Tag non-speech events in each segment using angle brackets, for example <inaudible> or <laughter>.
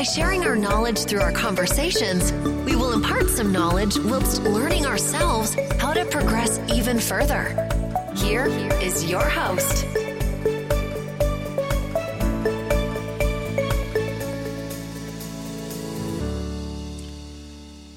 By sharing our knowledge through our conversations, we will impart some knowledge whilst learning ourselves how to progress even further. Here is your host.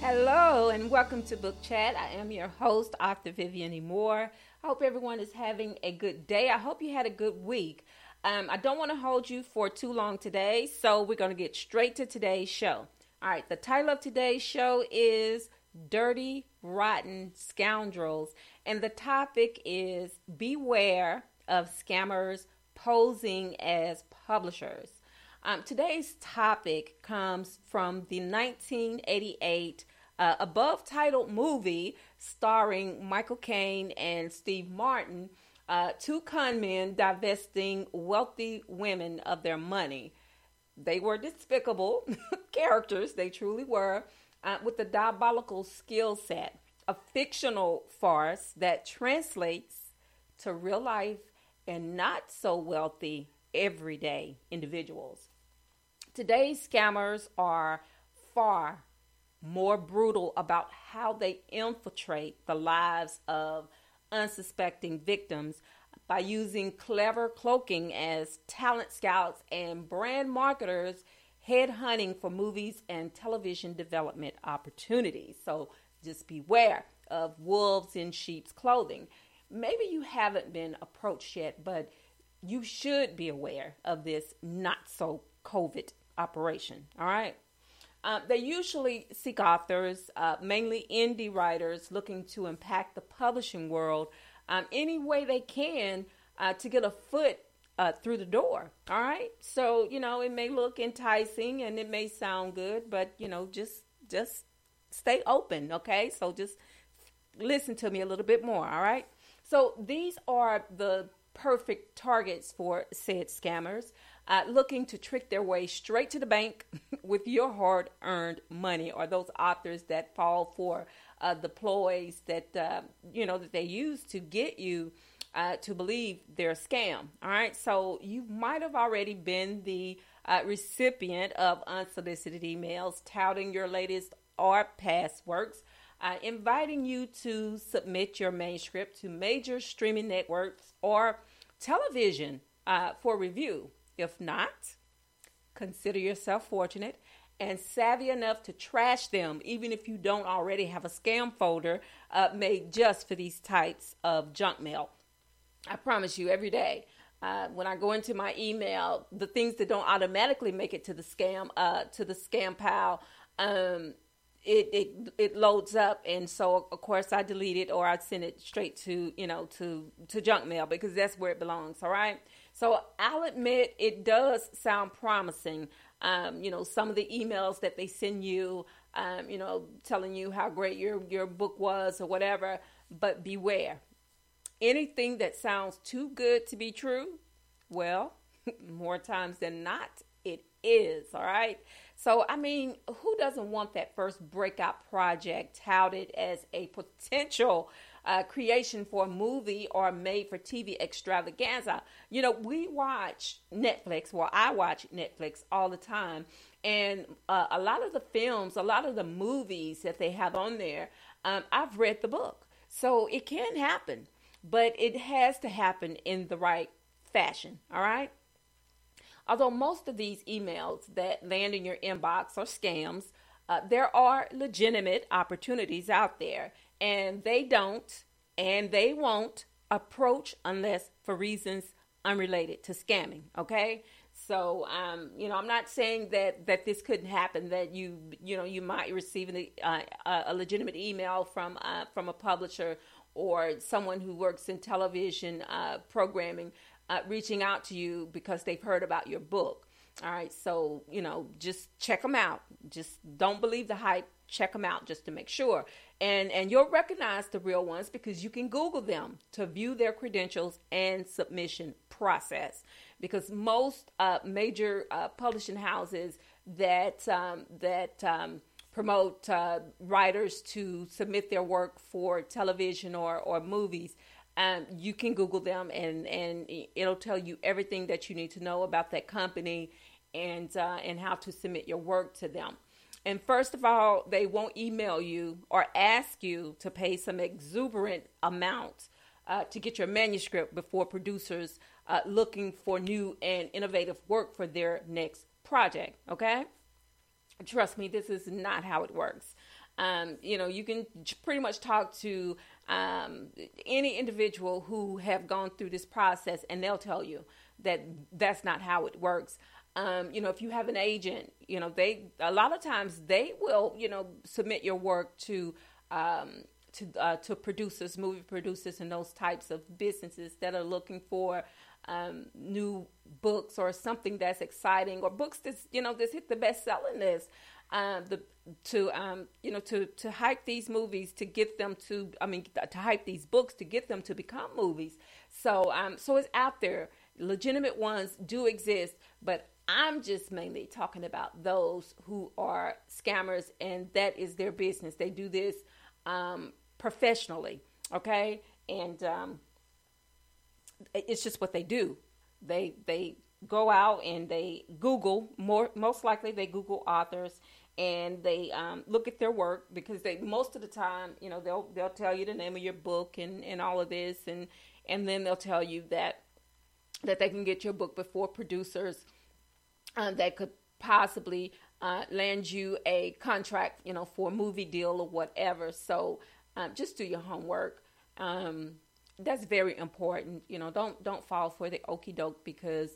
Hello and welcome to Book Chat. I am your host, Author Vivian E. Moore. I hope everyone is having a good day. I hope you had a good week. Um, I don't want to hold you for too long today, so we're going to get straight to today's show. All right, the title of today's show is Dirty, Rotten Scoundrels, and the topic is Beware of Scammers Posing as Publishers. Um, today's topic comes from the 1988 uh, above titled movie starring Michael Caine and Steve Martin uh, two con men divesting wealthy women of their money. They were despicable <laughs> characters, they truly were, uh, with a diabolical skill set, a fictional farce that translates to real life and not so wealthy everyday individuals. Today's scammers are far more brutal about how they infiltrate the lives of unsuspecting victims by using clever cloaking as talent scouts and brand marketers headhunting for movies and television development opportunities. So just beware of wolves in sheep's clothing. Maybe you haven't been approached yet, but you should be aware of this not so COVID operation. All right. Uh, they usually seek authors, uh, mainly indie writers, looking to impact the publishing world um, any way they can uh, to get a foot uh, through the door. All right, so you know it may look enticing and it may sound good, but you know just just stay open. Okay, so just listen to me a little bit more. All right, so these are the perfect targets for said scammers uh, looking to trick their way straight to the bank <laughs> with your hard earned money, or those authors that fall for uh, the ploys that uh, you know that they use to get you uh, to believe they're a scam. All right, so you might have already been the uh, recipient of unsolicited emails touting your latest or past works. Uh, inviting you to submit your manuscript to major streaming networks or television uh, for review. If not, consider yourself fortunate and savvy enough to trash them, even if you don't already have a scam folder uh, made just for these types of junk mail. I promise you, every day. Uh, when I go into my email, the things that don't automatically make it to the scam uh, to the scam pile, um, it, it it loads up, and so of course I delete it or I send it straight to you know to to junk mail because that's where it belongs. All right. So I'll admit it does sound promising. Um, you know, some of the emails that they send you, um, you know, telling you how great your, your book was or whatever, but beware. Anything that sounds too good to be true, well, <laughs> more times than not, it is, all right? So, I mean, who doesn't want that first breakout project touted as a potential uh, creation for a movie or made for TV extravaganza. You know, we watch Netflix, well, I watch Netflix all the time. And uh, a lot of the films, a lot of the movies that they have on there, um, I've read the book. So it can happen, but it has to happen in the right fashion. All right. Although most of these emails that land in your inbox are scams, uh, there are legitimate opportunities out there and they don't and they won't approach unless for reasons unrelated to scamming okay? So um, you know i'm not saying that that this couldn't happen that you you know you might receive uh, a legitimate email from uh, from a publisher or someone who works in television uh, programming uh, reaching out to you because they've heard about your book all right, so you know, just check them out. Just don't believe the hype check them out just to make sure. And and you'll recognize the real ones because you can Google them to view their credentials and submission process. Because most uh, major uh, publishing houses that um, that um, promote uh, writers to submit their work for television or, or movies, um, you can Google them and, and it'll tell you everything that you need to know about that company and, uh, and how to submit your work to them. And first of all, they won't email you or ask you to pay some exuberant amount uh, to get your manuscript before producers uh, looking for new and innovative work for their next project. Okay? Trust me, this is not how it works. Um, you know, you can pretty much talk to um, any individual who have gone through this process, and they'll tell you that that's not how it works. Um, you know, if you have an agent, you know, they a lot of times they will, you know, submit your work to um, to uh, to producers, movie producers, and those types of businesses that are looking for um, new books or something that's exciting or books that's you know that's hit the best selling list. Um, the to um, you know to to hype these movies to get them to I mean to hype these books to get them to become movies. So um so it's out there. Legitimate ones do exist, but I'm just mainly talking about those who are scammers and that is their business. They do this um, professionally, okay? And um, it's just what they do. They they go out and they Google more most likely they Google authors and they um, look at their work because they most of the time you know they'll they'll tell you the name of your book and and all of this and and then they'll tell you that that they can get your book before producers um, that could possibly uh, land you a contract you know for a movie deal or whatever. So um, just do your homework. Um, that's very important. You know don't don't fall for the okey doke because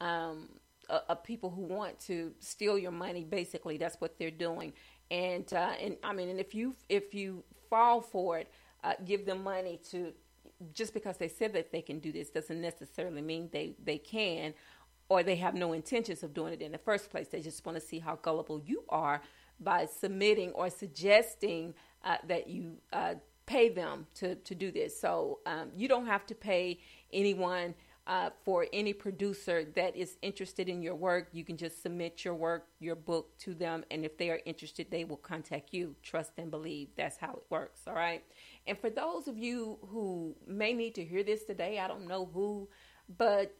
um, uh, people who want to steal your money. Basically, that's what they're doing. And uh, and I mean, and if you if you fall for it, uh, give them money to. Just because they said that they can do this doesn't necessarily mean they they can, or they have no intentions of doing it in the first place. They just want to see how gullible you are by submitting or suggesting uh, that you uh, pay them to, to do this. So um, you don't have to pay anyone uh, for any producer that is interested in your work, you can just submit your work, your book to them, and if they are interested, they will contact you. Trust and believe. That's how it works. All right. And for those of you who may need to hear this today, I don't know who, but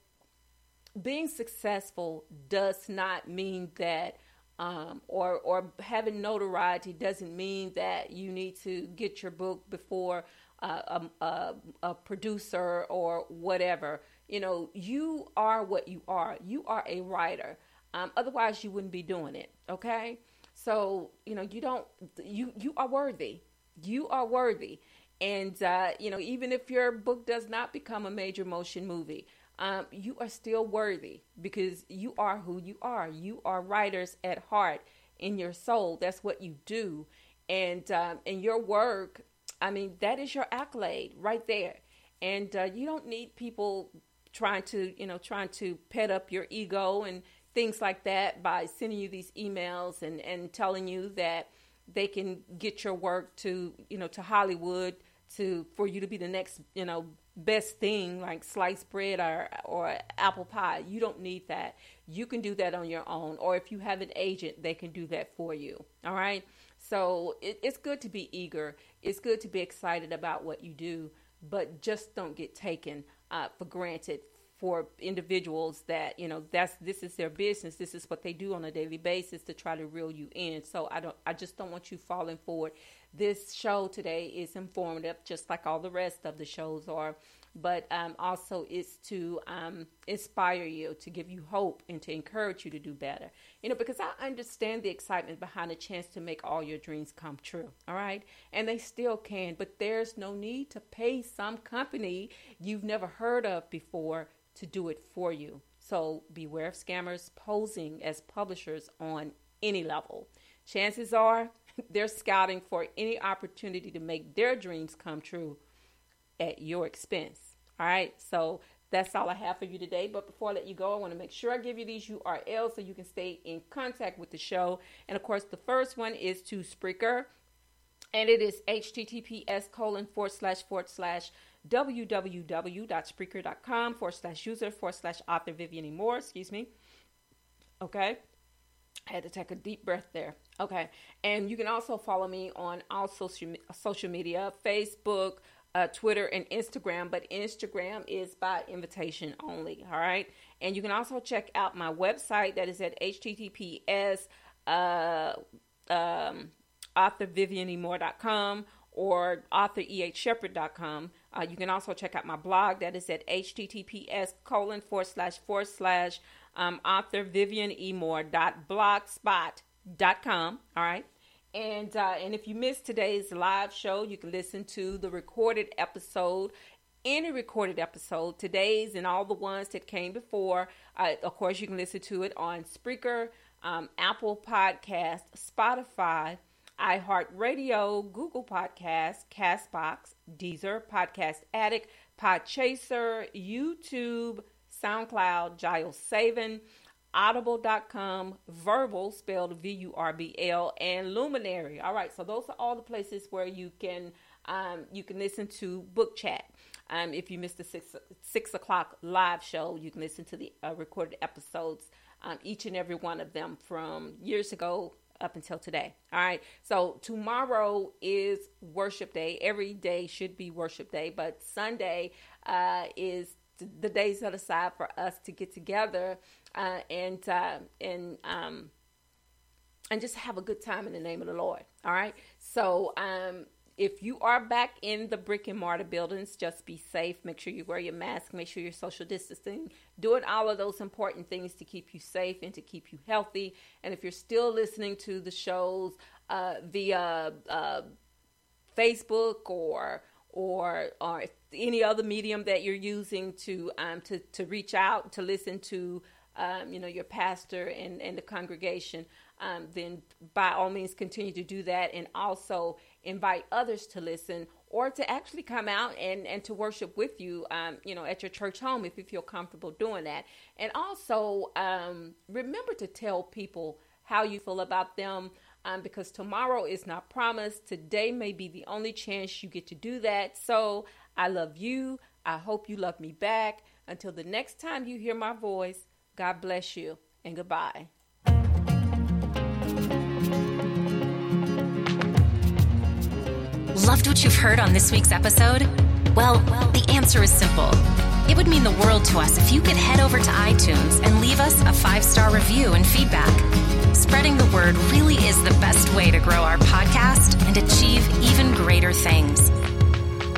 being successful does not mean that. Um, or or having notoriety doesn't mean that you need to get your book before uh, a, a, a producer or whatever you know, you are what you are. You are a writer. Um, otherwise, you wouldn't be doing it. Okay. So you know, you don't. You you are worthy. You are worthy. And uh, you know, even if your book does not become a major motion movie, um, you are still worthy because you are who you are. You are writers at heart in your soul. That's what you do, and um, and your work. I mean, that is your accolade right there. And uh, you don't need people trying to, you know, trying to pet up your ego and things like that by sending you these emails and, and telling you that they can get your work to, you know, to Hollywood to for you to be the next, you know, best thing like sliced bread or or apple pie. You don't need that. You can do that on your own. Or if you have an agent, they can do that for you. All right. So it, it's good to be eager. It's good to be excited about what you do, but just don't get taken uh, for granted for individuals that you know that's this is their business. This is what they do on a daily basis to try to reel you in. So i don't i just don't want you falling forward. This show today is informative just like all the rest of the shows are but um, also it's to um, inspire you, to give you hope, and to encourage you to do better. You know, because I understand the excitement behind the chance to make all your dreams come true. All right, and they still can, but there's no need to pay some company you've never heard of before to do it for you. So beware of scammers posing as publishers on any level. Chances are <laughs> they're scouting for any opportunity to make their dreams come true at your expense. All right. So that's all I have for you today. But before I let you go, I want to make sure I give you these URLs so you can stay in contact with the show. And of course, the first one is to Spreaker, and it is https colon forward slash forward slash www.spreaker.com forward slash user forward slash author Vivian Moore. Excuse me. Okay. I had to take a deep breath there. Okay. And you can also follow me on all social, social media Facebook, uh, Twitter, and Instagram. But Instagram is by invitation only. All right. And you can also check out my website that is at https uh, um, authorvivianemoore.com or authorehshepherd.com. Uh, you can also check out my blog that is at https colon forward slash forward slash um, author Vivian. All right. And uh, and if you missed today's live show, you can listen to the recorded episode, any recorded episode, today's and all the ones that came before. Uh, of course, you can listen to it on Spreaker, um, Apple Podcast, Spotify, iHeartRadio, Google Podcast, Castbox, Deezer, Podcast Addict, Podchaser, YouTube, SoundCloud, JioSaavn, audible.com, Vurbl spelled V U R B L, and Luminary. All right, so those are all the places where you can um, you can listen to book chat. Um, if you missed the six six o'clock live show, you can listen to the uh, recorded episodes, um, each and every one of them from years ago up until today. All right. So tomorrow is worship day. Every day should be worship day, but Sunday uh, is the day set aside for us to get together uh, and uh, and um, and just have a good time in the name of the Lord. All right. So um, if you are back in the brick and mortar buildings, just be safe. Make sure you wear your mask. Make sure you're social distancing. Doing all of those important things to keep you safe and to keep you healthy. And if you're still listening to the shows uh, via uh, Facebook or or or any other medium that you're using to um, to to reach out to listen to um, you know your pastor and and the congregation, um, then by all means continue to do that, and also invite others to listen or to actually come out and, and to worship with you, um, you know, at your church home if you feel comfortable doing that. And also um, remember to tell people how you feel about them um, because tomorrow is not promised. Today may be the only chance you get to do that. So I love you. I hope you love me back. Until the next time you hear my voice, God bless you and goodbye. Loved what you've heard on this week's episode? Well, the answer is simple. It would mean the world to us if you could head over to iTunes and leave us a five star review and feedback. Spreading the word really is the best way to grow our podcast and achieve even greater things.